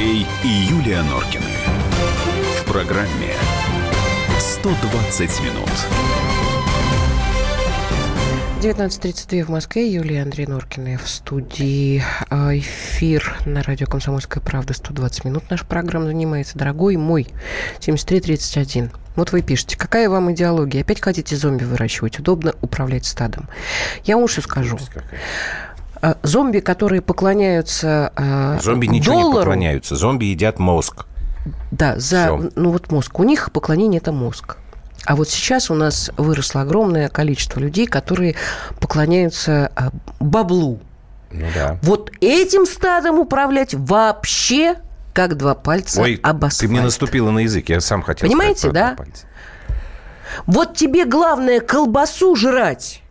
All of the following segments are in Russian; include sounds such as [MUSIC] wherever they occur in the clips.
Андрей и Юлия Норкины. В программе 120 минут. 19.32 в Москве. Юлия Андрей Норкина в студии. А, эфир на радио «Комсомольская правда». 120 минут наша программа занимается. Дорогой мой, 7331. Вот вы пишете, какая вам идеология? Опять хотите зомби выращивать? Удобно управлять стадом. Я что скажу. А, зомби, которые поклоняются а, Зомби ничего доллару, не поклоняются. Зомби едят мозг. Да, за, Всё. ну вот мозг. У них поклонение – это мозг. А вот сейчас у нас выросло огромное количество людей, которые поклоняются а, баблу. Ну да. Вот этим стадом управлять вообще как два пальца Ой, об ты асфальт. мне наступила на язык, я сам хотел Понимаете, сказать да? Вот тебе главное колбасу жрать.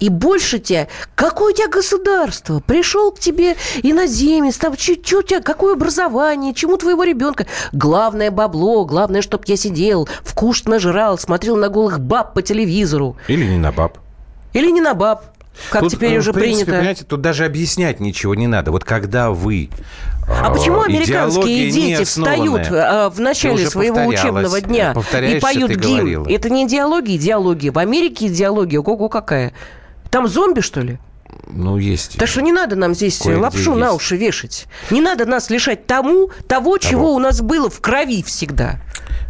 И больше тебя... Какое у тебя государство? Пришел к тебе иноземец, там, чё, чё у тебя, какое образование, чему твоего ребенка? Главное бабло, главное, чтоб я сидел, вкусно жрал, смотрел на голых баб по телевизору. Или не на баб. Или не на баб, как Тут, теперь э, уже в принципе, принято. понимаете, тут даже объяснять ничего не надо. Вот когда вы... А э, почему американские дети встают э, в начале своего учебного дня и поют гимн? Это не идеология, идеология. В Америке идеология, ого какая. Там зомби, что ли? Ну, есть. Так что не надо нам здесь Кое-где лапшу на есть. уши вешать. Не надо нас лишать тому, того, чего у нас было в крови всегда.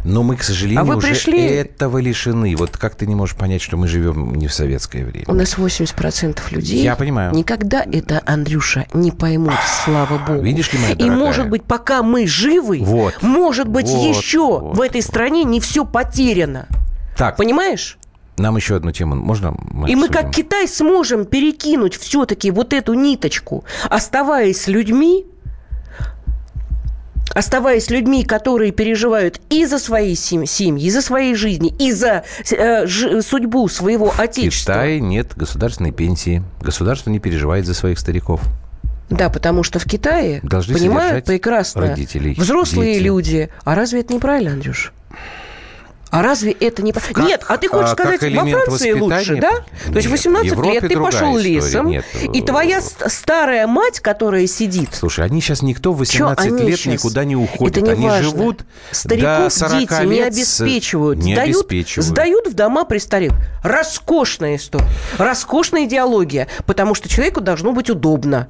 Но мы, к сожалению, А вы уже пришли- этого лишены. Вот как ты не можешь понять, что мы живем не в советское время? У нас 80% людей Я понимаю. никогда это, Андрюша, не поймут, слава богу. Видишь ли, моя И дорогая? может быть, пока мы живы, Вот. может быть, Вот, еще вот, в этой стране не все потеряно. Так, Понимаешь? Нам еще одну тему можно? Мы И мы обсудим? как Китай сможем перекинуть все-таки вот эту ниточку, оставаясь людьми, оставаясь людьми, которые переживают и за свои сем- семьи, и за свои жизни, и за э, ж- судьбу своего В отечества. Китае нет государственной пенсии. Государство не переживает за своих стариков. Да, потому что в Китае Должны понимают прекрасно родителей, взрослые дети. люди. А разве это неправильно, Андрюш? А разве это не... Как- Нет, а ты хочешь а, сказать, во Франции лучше, да? То есть Нет, 18 в Европе лет ты пошел лесом, Нет. и твоя ст- старая мать, которая сидит, Слушай, они сейчас никто в 18 они лет щас? никуда не уходит. Это не они важно. живут Стариков до 40 дети не лет с- обеспечивают. Не сдают, обеспечивают. сдают в дома престарелых. Роскошная история. Роскошная идеология. Потому что человеку должно быть удобно.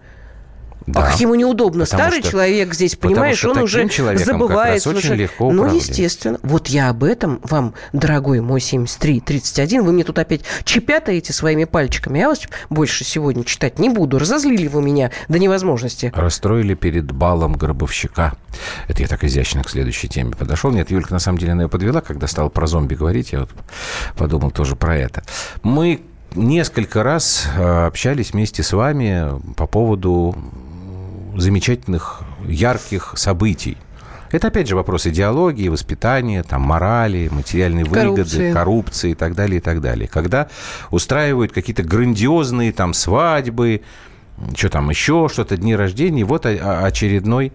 Да. Ах, ему неудобно. Потому Старый что- человек здесь, понимаешь, он таким уже человеком как забывает. раз очень легко ну, естественно. Вот я об этом вам, дорогой мой 7331, вы мне тут опять чепятаете своими пальчиками. Я вас больше сегодня читать не буду. Разозлили вы меня до невозможности. Расстроили перед балом гробовщика. Это я так изящно к следующей теме подошел. Нет, Юлька на самом деле она ее подвела, когда стала про зомби говорить. Я вот подумал тоже про это. Мы несколько раз э, общались вместе с вами по поводу замечательных, ярких событий. Это, опять же, вопрос идеологии, воспитания, там, морали, материальной выгоды, Коррупции. и так далее, и так далее. Когда устраивают какие-то грандиозные там свадьбы, что там еще, что-то, дни рождения, вот очередной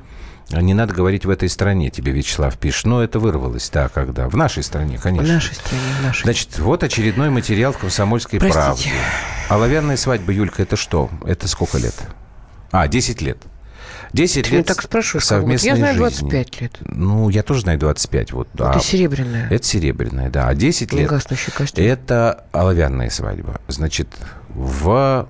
не надо говорить в этой стране, тебе Вячеслав пишет. Но это вырвалось, да, когда? В нашей стране, В конечно. нашей стране, в нашей. Значит, вот очередной материал в «Комсомольской Простите. правде». Оловянная свадьба, Юлька, это что? Это сколько лет? А, 10 лет. 10 Ты лет так спрашиваешь, совместной Я знаю жизни. 25 лет. Ну, я тоже знаю 25. Вот. Это серебряная. Это серебряная, да. А 10 Не лет это оловянная свадьба. Значит, в,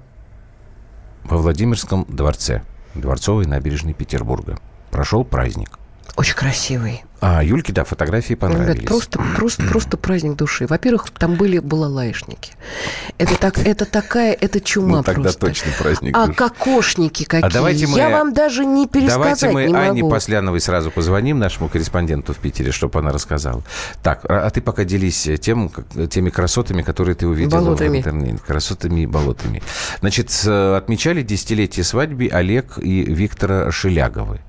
во Владимирском дворце, Дворцовой набережной Петербурга, прошел праздник. Очень красивый. А Юльке, да, фотографии понравились. Ребят, просто, просто, просто праздник души. Во-первых, там были балалайшники. Это, так, это такая, это чума Ну, тогда просто. точно праздник А души. кокошники какие. давайте мы- Я вам даже не пересказать Давайте мы не Анне могу. Посляновой сразу позвоним, нашему корреспонденту в Питере, чтобы она рассказала. Так, а а ты пока делись тем, как- теми красотами, которые ты увидела Болотами. в интернете. Красотами и болотами. Значит, с- отмечали десятилетие свадьбы Олег и Виктора Шеляговы.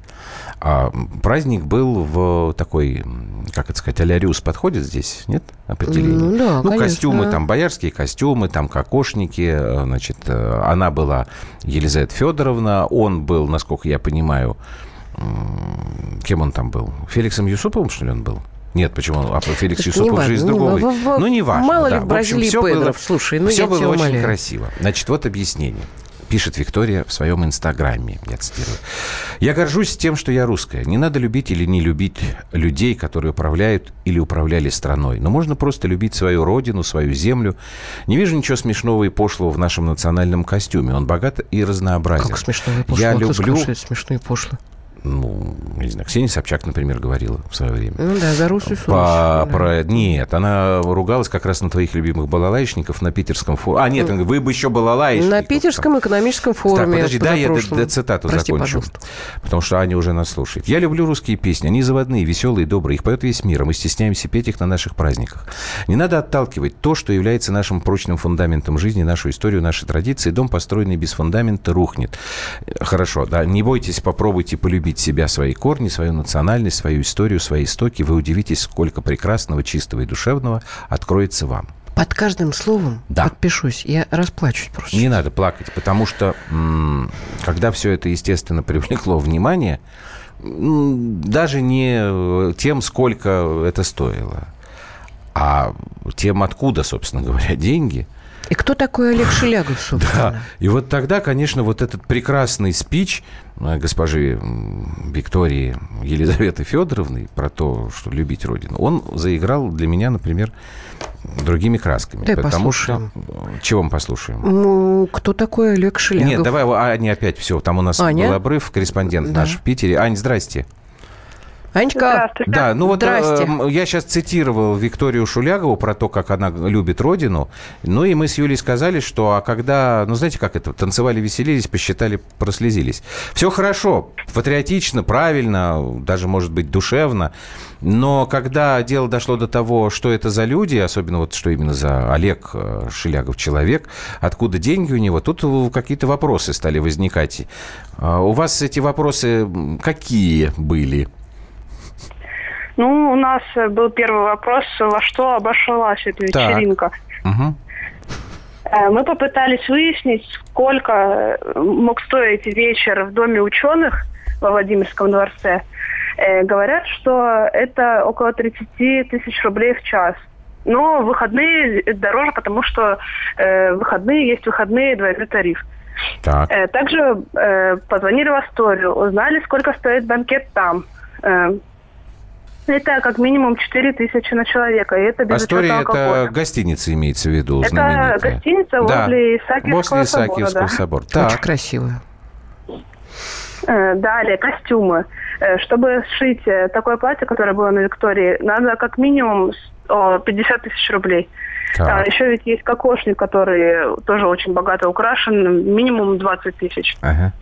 А праздник был в такой, как это сказать, алярюс подходит здесь, нет? Определение. Ну да, Ну, конечно. костюмы, там боярские костюмы, там кокошники, э, значит, э, она была Елизавета Федоровна, он был, насколько я понимаю, кем он там был? Феликсом Юсуповым, что ли, он был? Нет, почему? А Феликс Это Юсупов же из другого. ва- Ну, не важно. мало ли да. в В Бразилии всё было- слушай, ну все я было тебя очень умоляю. красиво. Значит, вот объяснение. Пишет Виктория в своем инстаграме, я цитирую. «Я горжусь тем, что я русская. Не надо любить или не любить людей, которые управляют или управляли страной. Но можно просто любить свою родину, свою землю. Не вижу ничего смешного и пошлого в нашем национальном костюме. Он богат и разнообразен. Как смешного и пошлого? Я Кто люблю... это смешно и пошло? Ну, не знаю, Ксения Собчак, например, говорила в свое время. Ну да, за русскую По, про... Нет, она ругалась как раз на твоих любимых балалайшников на питерском форуме. А, нет, вы бы еще балалайшников. На Питерском экономическом Так, форуме. подожди, да, я д- д- цитату Прости, закончу. пожалуйста. Потому что Аня уже нас слушает. Я люблю русские песни. Они заводные, веселые, добрые. Их поет весь мир, а мы стесняемся петь их на наших праздниках. Не надо отталкивать то, что является нашим прочным фундаментом жизни, нашу историю, наши традиции. Дом, построенный без фундамента, рухнет. Хорошо, да. Не бойтесь, попробуйте полюбить себя, свои корни, свою национальность, свою историю, свои истоки. Вы удивитесь, сколько прекрасного, чистого и душевного откроется вам. Под каждым словом Да. подпишусь. Я расплачусь просто. Не надо плакать, потому что когда все это, естественно, [LAUGHS] привлекло внимание, даже не э, тем, сколько это стоило, а тем, откуда, собственно говоря, деньги. И кто такой Олег Шелягов, [LAUGHS] собственно? Да. И вот тогда, конечно, вот этот прекрасный спич э, госпожи Виктории Елизаветы Федоровны про то, что любить Родину, он заиграл для меня, например, другими красками. Давай потому послушаем. что... Чего мы послушаем? Ну, кто такой Олег Шелягов? Нет, давай, Аня опять все. Там у нас Аня? был обрыв, корреспондент Да. наш в Питере. Ань, здрасте. Анечка. Да, ну вот Здрасте. э, я сейчас цитировал Викторию Шулягову про то, как она любит родину. Ну и мы с Юлей сказали, что а когда, ну знаете, как это, танцевали, веселились, посчитали, прослезились. Все хорошо, патриотично, правильно, даже, может быть, душевно. Но когда дело дошло до того, что это за люди, особенно вот что именно за Олег э, Шелягов человек, откуда деньги у него, тут э, какие-то вопросы стали возникать. А У вас эти вопросы какие были? Ну, у нас э, был первый вопрос, во что обошлась эта Так. вечеринка. Э, Мы попытались выяснить, сколько э, мог стоить вечер в Доме ученых во Владимирском дворце. Говорят, что это около 30 тысяч рублей в час. Но выходные дороже, потому что э, выходные есть выходные двойной тариф. Так. Э, Также э, позвонили в Асторию, узнали, сколько стоит банкет там. Э, Это как минимум 4 тысячи на человека, и это без Астория это гостиница имеется в виду, Это знаменитая. гостиница возле Исаакиевского возле собора, Исаакиевского да. собора. очень Так, красивая. Э, Далее, костюмы. Э, Чтобы сшить э, такое платье, которое было на Виктории, надо как минимум с- о, 50 тысяч рублей. А так. еще ведь есть кокошник, который тоже очень богато украшен, минимум 20 тысяч. Ага.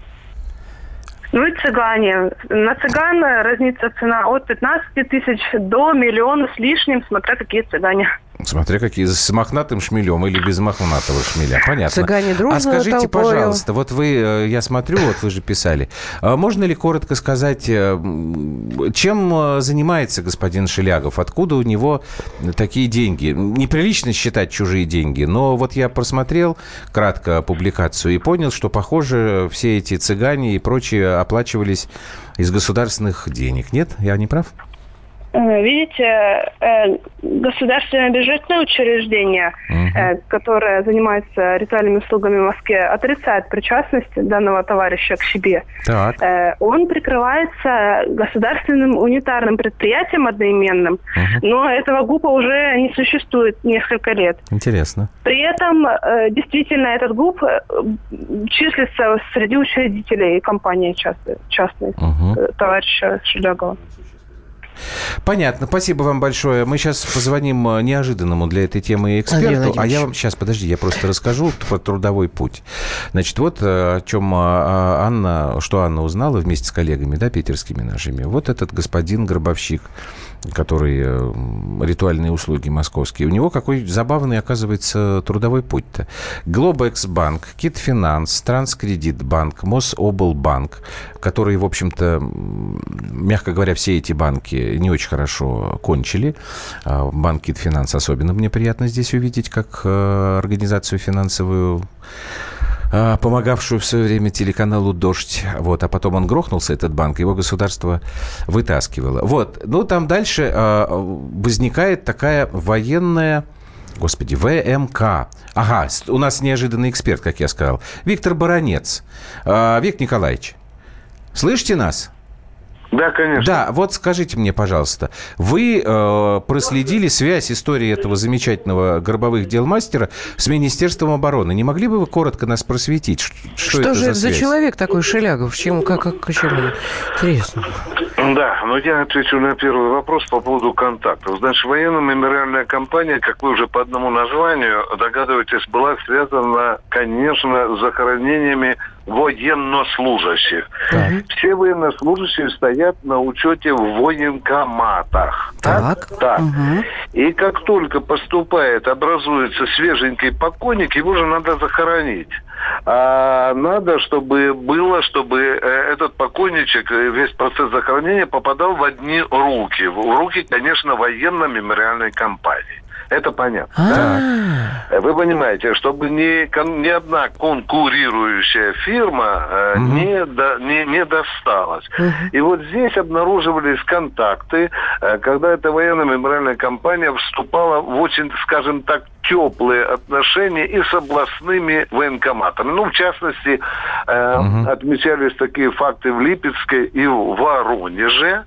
Ну и цыгане. На цыган разнится цена от 15 тысяч до миллиона с лишним, смотря какие цыгане. Смотря какие, с мохнатым шмелем или без мохнатого шмеля. Понятно. Цыгане дружно А скажите, толпою. пожалуйста, вот вы, э, я смотрю, вот вы же писали, а можно ли коротко сказать, э, чем э, занимается господин Шелягов? Откуда у него такие деньги? Неприлично считать чужие деньги, но вот я просмотрел кратко публикацию и понял, что, похоже, все эти цыгане и прочие оплачивались из государственных денег. Нет? Я не прав? Э, Видите, э, государственное бюджетное учреждение, э, которое занимается ритуальными услугами в Москве, отрицает причастность данного товарища к себе. Так. Он прикрывается государственным унитарным предприятием одноименным, Мгм. но этого ГУПа уже не существует несколько лет. Интересно. При этом действительно этот ГУП числится среди учредителей компании частной, частной э, товарища Шелягова. Понятно. Спасибо вам большое. Мы сейчас позвоним э, неожиданному для этой темы эксперту. А я вам сейчас, подожди, я просто расскажу про трудовой путь. Значит, вот э, о чем э, Анна, что Анна узнала вместе с коллегами, да, питерскими нашими. Вот этот господин Гробовщик, который э, ритуальные услуги московские. У него какой забавный, оказывается, трудовой путь-то. Глобэксбанк, Китфинанс, Транскредитбанк, Мособлбанк, которые, в общем-то, мягко говоря, все эти банки не очень хорошо кончили. А Банк Китфинанс особенно мне приятно здесь увидеть, как э, организацию финансовую помогавшую в свое время телеканалу «Дождь». Вот, а потом он грохнулся, этот банк, его государство вытаскивало. Вот, ну, там дальше а, возникает такая военная Господи, ВМК. Ага, у нас неожиданный эксперт, как я сказал. Виктор Баранец. А, Виктор Николаевич, слышите нас? Да, конечно. Да, вот скажите мне, пожалуйста, вы э, проследили связь истории этого замечательного гробовых дел мастера с Министерством обороны. Не могли бы вы коротко нас просветить? Что, что это же за, за человек такой Шелягов? Чем, как, как, чем? Интересно. Да, но я отвечу на первый вопрос по поводу контактов. Значит, военно-мемориальная компания, как вы уже по одному названию догадываетесь, была связана, конечно, с захоронениями военнослужащих. Так. Все военнослужащие стоят на учете в военкоматах. Так. Так. Угу. И как только поступает, образуется свеженький покойник, его же надо захоронить. А надо, чтобы было, чтобы э, этот покойничек, э, весь процесс захоронения попадал в одни руки. В руки, конечно, военно-мемориальной компании. Это понятно. Да? Вы понимаете, чтобы ни, ни одна конкурирующая фирма э, угу. не, до, не, не досталась. Угу. И вот здесь обнаруживались контакты, э, когда эта военная мемориальная компания вступала в очень, скажем так, теплые отношения и с областными военкоматами. Ну, в частности, э, угу. отмечались такие факты в Липецке и в Воронеже.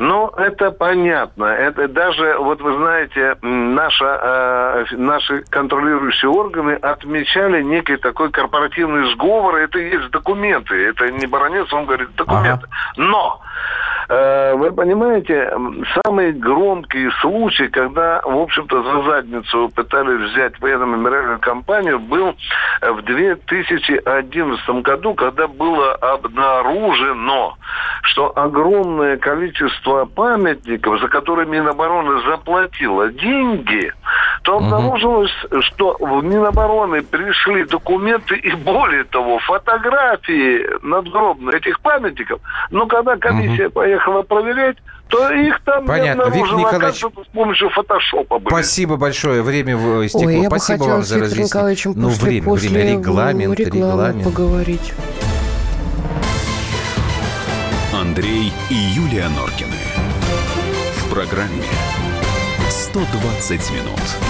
Но это понятно. Это даже, вот вы знаете, наша, э, наши контролирующие органы отмечали некий такой корпоративный сговор. Это есть документы. Это не баронец, он говорит документы. Ага. Но вы понимаете, самый громкий случай, когда, в общем-то, за задницу пытались взять военно-мемориальную компанию, был в 2011 году, когда было обнаружено, что огромное количество памятников, за которыми Минобороны заплатила деньги, то обнаружилось, что в Минобороны пришли документы и, более того, фотографии надгробных этих памятников. Но когда комиссия угу. поехала проверять, то их там Понятно. не Виктор Николаевич, с помощью фотошопа были. Спасибо большое. Время истекло. Ой, Спасибо вам за разъяснение. Ну, время, после время, регламент, регламент. поговорить. Андрей и Юлия Норкины. В программе «120 минут».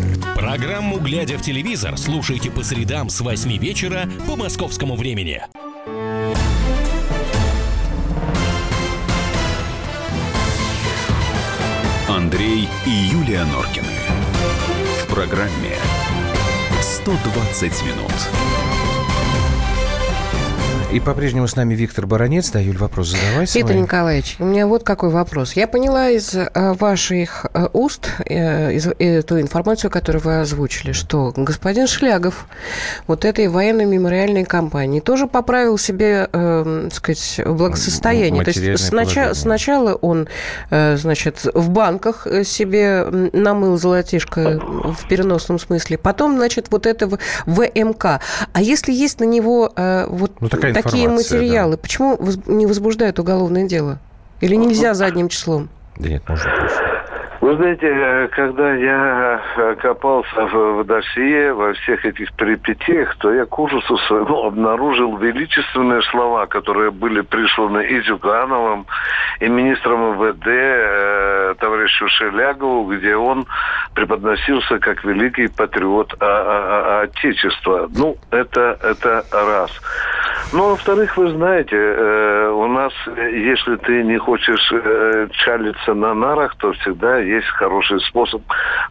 Программу «Глядя в телевизор» слушайте по средам с 8 вечера по московскому времени. Андрей и Юлия Норкины. В программе 120 минут. И по-прежнему с нами Виктор Баранец. Да, Юль, вопрос задавай. Виктор Николаевич, у меня вот какой вопрос. Я поняла из э, ваших э, уст э, из, ту информацию, которую вы озвучили, что господин Шлягов вот этой военной мемориальной компании тоже поправил себе, э, сказать, благосостояние. То есть сначала, сначала он, э, значит, в банках себе намыл золотишко в переносном смысле, потом, значит, вот это ВМК. А если есть на него э, вот ну, такая такие материалы, да. почему не возбуждают уголовное дело? Или нельзя задним числом? Да нет, можно просто. Вы знаете, э, когда я э, копался в, в досье, во всех этих перипетиях, то я к ужасу своему обнаружил величественные слова, которые были присланы и Зюгановым, и министром МВД, э, товарищу Шелягову, где он преподносился как великий патриот а, а, а, Отечества. Ну, это, это раз. Ну, во-вторых, вы знаете, э, у нас, если ты не хочешь э, чалиться на нарах, то всегда есть хороший способ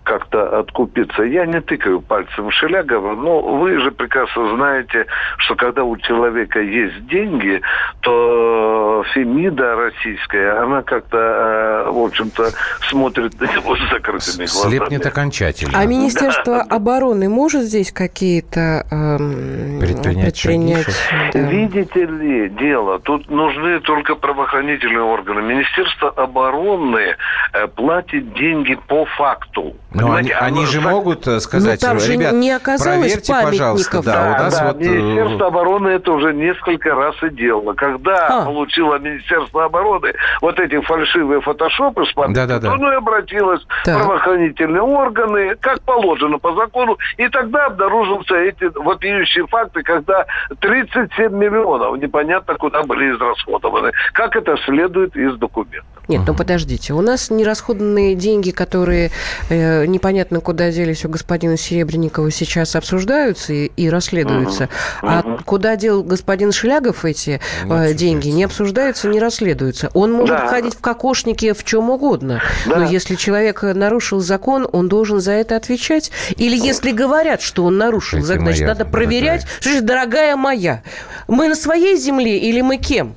как-то откупиться. Я не тыкаю пальцем в Шелягова, но вы же прекрасно знаете, что когда у человека есть деньги, то Фемида российская, она как-то, э, в общем-то, смотрит на него с закрытыми глазами. Слепнет окончательно. А Министерство да. [LAUGHS] обороны может здесь какие-то эм, предпринять, предпринять да. Видите ли, дело, тут нужны только правоохранительные органы. Министерство Минобороны э, платит деньги по факту. Но они, они же могут э, сказать, ну, там же ребят, не оказалось проверьте, пожалуйста. Да, да, у нас да, вот... Министерство обороны это уже несколько раз и делало. Когда А. получило Министерство обороны вот эти фальшивые фотошопы с памятником, Да-да-да. то оно и обратилось Так. в правоохранительные органы, как положено по закону, и тогда обнаружился эти вопиющие факты, когда 37 миллионов непонятно куда были израсходованы. Как это следует из документов. Нет, ну подождите. У нас нерасходные деньги, которые э, непонятно куда делись у господина Серебренникова, сейчас обсуждаются и, и расследуются. А куда дел господин Шелягов эти э, деньги, не обсуждаются, не расследуются. Он может Да. ходить в кокошнике в чем угодно. Да. Но если человек нарушил закон, он должен за это отвечать. Или если говорят, что он нарушил закон, значит, моя надо проверять. дорогая. Же, дорогая моя, мы на своей земле или мы кем?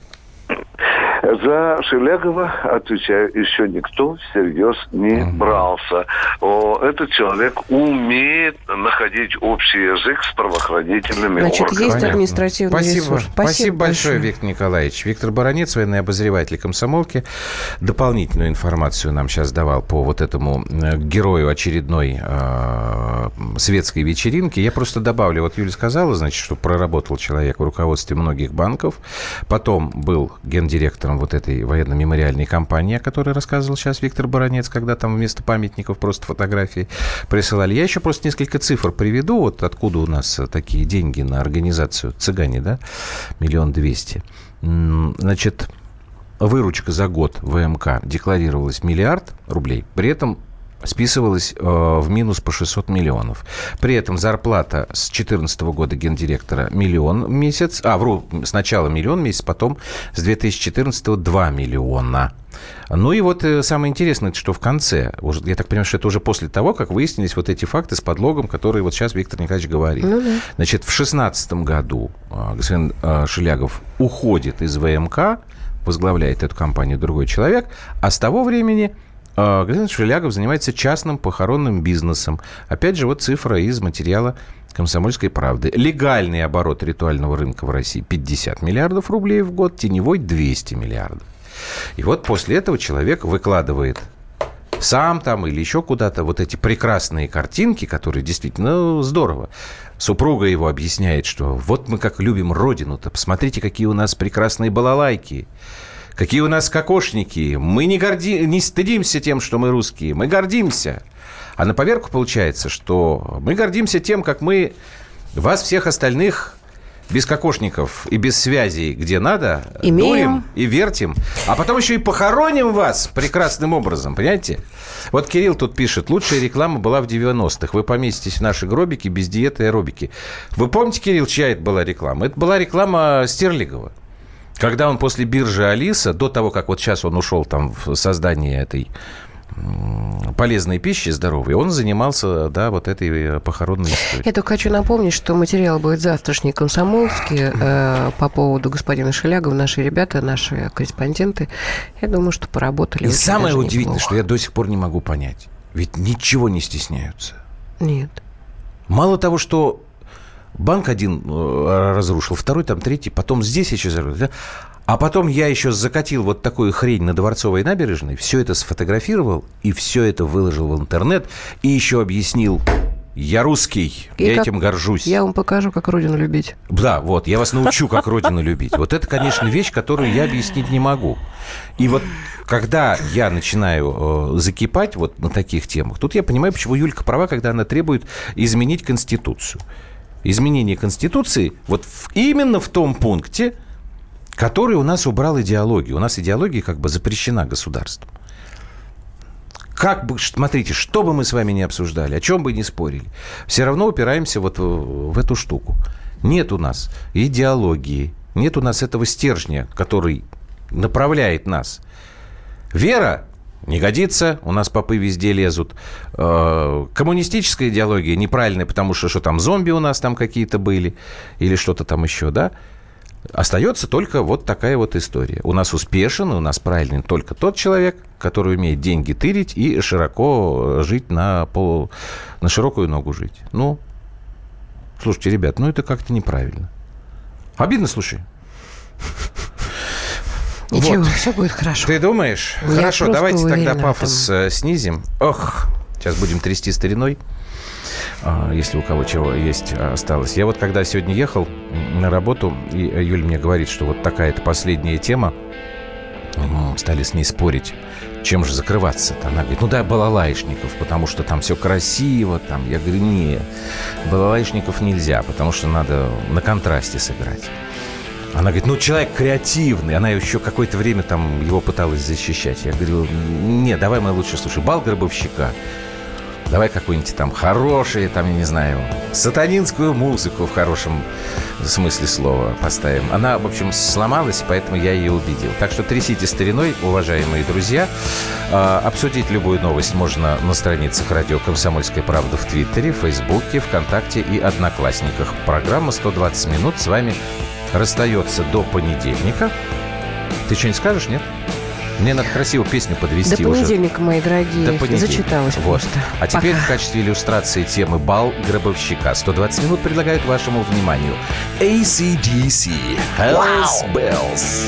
За Шелягова, отвечаю, еще никто всерьез не брался. О, этот человек умеет находить общий язык с правоохранительными Значит, органами. есть Понятно. административный Спасибо. ресурс. Спасибо, большое, Виктор Николаевич. Виктор Баранец, военный обозреватель комсомолки. Дополнительную информацию нам сейчас давал по вот этому э, герою очередной э, светской вечеринки. Я просто добавлю, вот Юля сказала, значит, что проработал человек в руководстве многих банков, потом был гендиректором вот этой военно-мемориальной компании, о которой рассказывал сейчас Виктор Баранец, когда там вместо памятников просто фотографии присылали. Я еще просто несколько цифр приведу, вот откуда у нас такие деньги на организацию «Цыгане», да, миллион двести. Значит, выручка за год ВМК декларировалась миллиард рублей, при этом списывалась э, в минус по 600 миллионов. При этом зарплата с 2014 года гендиректора миллион в месяц, а, вру, сначала миллион в месяц, потом с 2014 2 миллиона. Ну и вот э, самое интересное, что в конце, я так понимаю, что это уже после того, как выяснились вот эти факты с подлогом, которые вот сейчас Виктор Николаевич говорит. Значит, в 2016 году э, господин э, Шелягов уходит из ВМК, возглавляет эту компанию другой человек, а с того времени господин Шелягов занимается частным похоронным бизнесом. Опять же, вот цифра из материала «Комсомольской правды». Легальный оборот ритуального рынка в России 50 миллиардов рублей в год, теневой 200 миллиардов. И вот после этого человек выкладывает сам там или еще куда-то вот эти прекрасные картинки, которые действительно ну, здорово. Супруга его объясняет, что вот мы как любим родину-то, посмотрите, какие у нас прекрасные балалайки, какие у нас кокошники. Мы не, горди... не стыдимся тем, что мы русские, мы гордимся. А на поверку получается, что мы гордимся тем, как мы вас всех остальных без кокошников и без связей, где надо, Имеем. дуем и вертим. А потом еще и похороним вас прекрасным образом, понимаете? Вот Кирилл тут пишет, лучшая реклама была в 90-х. Вы поместитесь в наши гробики без диеты и аэробики. Вы помните, Кирилл, чья это была реклама? Это была реклама Стерлигова. Когда он после биржи Алиса, до того, как вот сейчас он ушел там в создание этой полезной пищи здоровой, он занимался, да, вот этой э, похоронной историей. Я только хочу напомнить, что материал будет завтрашний комсомольский э, по поводу господина Шелягова. Наши ребята, наши корреспонденты, я думаю, что поработали. И самое удивительное, неплохо. что я до сих пор не могу понять. Ведь ничего не стесняются. Нет. Мало того, что банк один э, разрушил, второй там, третий, потом здесь еще разрушил, да? А потом я еще закатил вот такую хрень на Дворцовой набережной, все это сфотографировал и все это выложил в интернет и еще объяснил, я русский, И я как- этим горжусь. Я вам покажу, как родину любить. Да, вот, я вас научу, как родину любить. Вот это, конечно, вещь, которую я объяснить не могу. И вот когда я начинаю э, закипать вот на таких темах, тут я понимаю, почему Юлька права, когда она требует изменить Конституцию. Изменение Конституции вот именно в том пункте, который у нас убрал идеологию. У нас идеология как бы запрещена государством. Как бы, смотрите, что бы мы с вами ни обсуждали, о чем бы ни спорили, все равно упираемся вот в эту штуку. Нет у нас идеологии, нет у нас этого стержня, который направляет нас. Вера не годится, у нас попы везде лезут. Э, Коммунистическая идеология неправильная, потому что что там зомби у нас там какие-то были или что-то там еще, да? Остается только вот такая вот история. У нас успешен, у нас правильный только тот человек, который умеет деньги тырить и широко жить на, пол, на широкую ногу жить. Ну, слушайте, ребят, ну это как-то неправильно. Обидно, слушай. Ничего, Вот. все будет хорошо. Ты думаешь? Я Хорошо, давайте тогда пафос э, снизим. Ох, сейчас будем трясти стариной, а, если у кого чего есть а, осталось. Я вот когда сегодня ехал на работу, и э, Юля мне говорит, что вот такая-то последняя тема, стали с ней спорить, чем же закрываться-то. Она говорит, ну да, балалайшников, потому что там все красиво. Там. Я говорю, не, балалайшников нельзя, потому что надо на контрасте сыграть. Она говорит, ну человек креативный. Она еще какое-то время там его пыталась защищать. Я говорю, не, давай мы лучше, слушай, бал гробовщика. Давай какой-нибудь там хороший, там, я не знаю, сатанинскую музыку в хорошем смысле слова поставим. Она, в общем, сломалась, поэтому я ее убедил. Так что трясите стариной, уважаемые друзья. А, Обсудить любую новость можно на страницах радио «Комсомольская правда» в Твиттере, Фейсбуке, ВКонтакте и Одноклассниках. Программа «120 минут» с вами расстается до понедельника. Ты что-нибудь скажешь, нет? Мне надо красиво песню До подвести уже. понедельника, мои дорогие. До понедельника. Зачиталась Вот. просто. А теперь Пока. в качестве иллюстрации темы «Бал гробовщика» 120 минут предлагают вашему вниманию ACDC Hells Bells.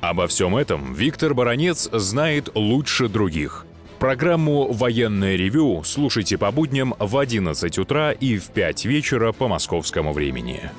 Обо всем этом Виктор Баронец знает лучше других. Программу «Военное ревю» слушайте по будням в 11 утра и в 5 вечера по московскому времени.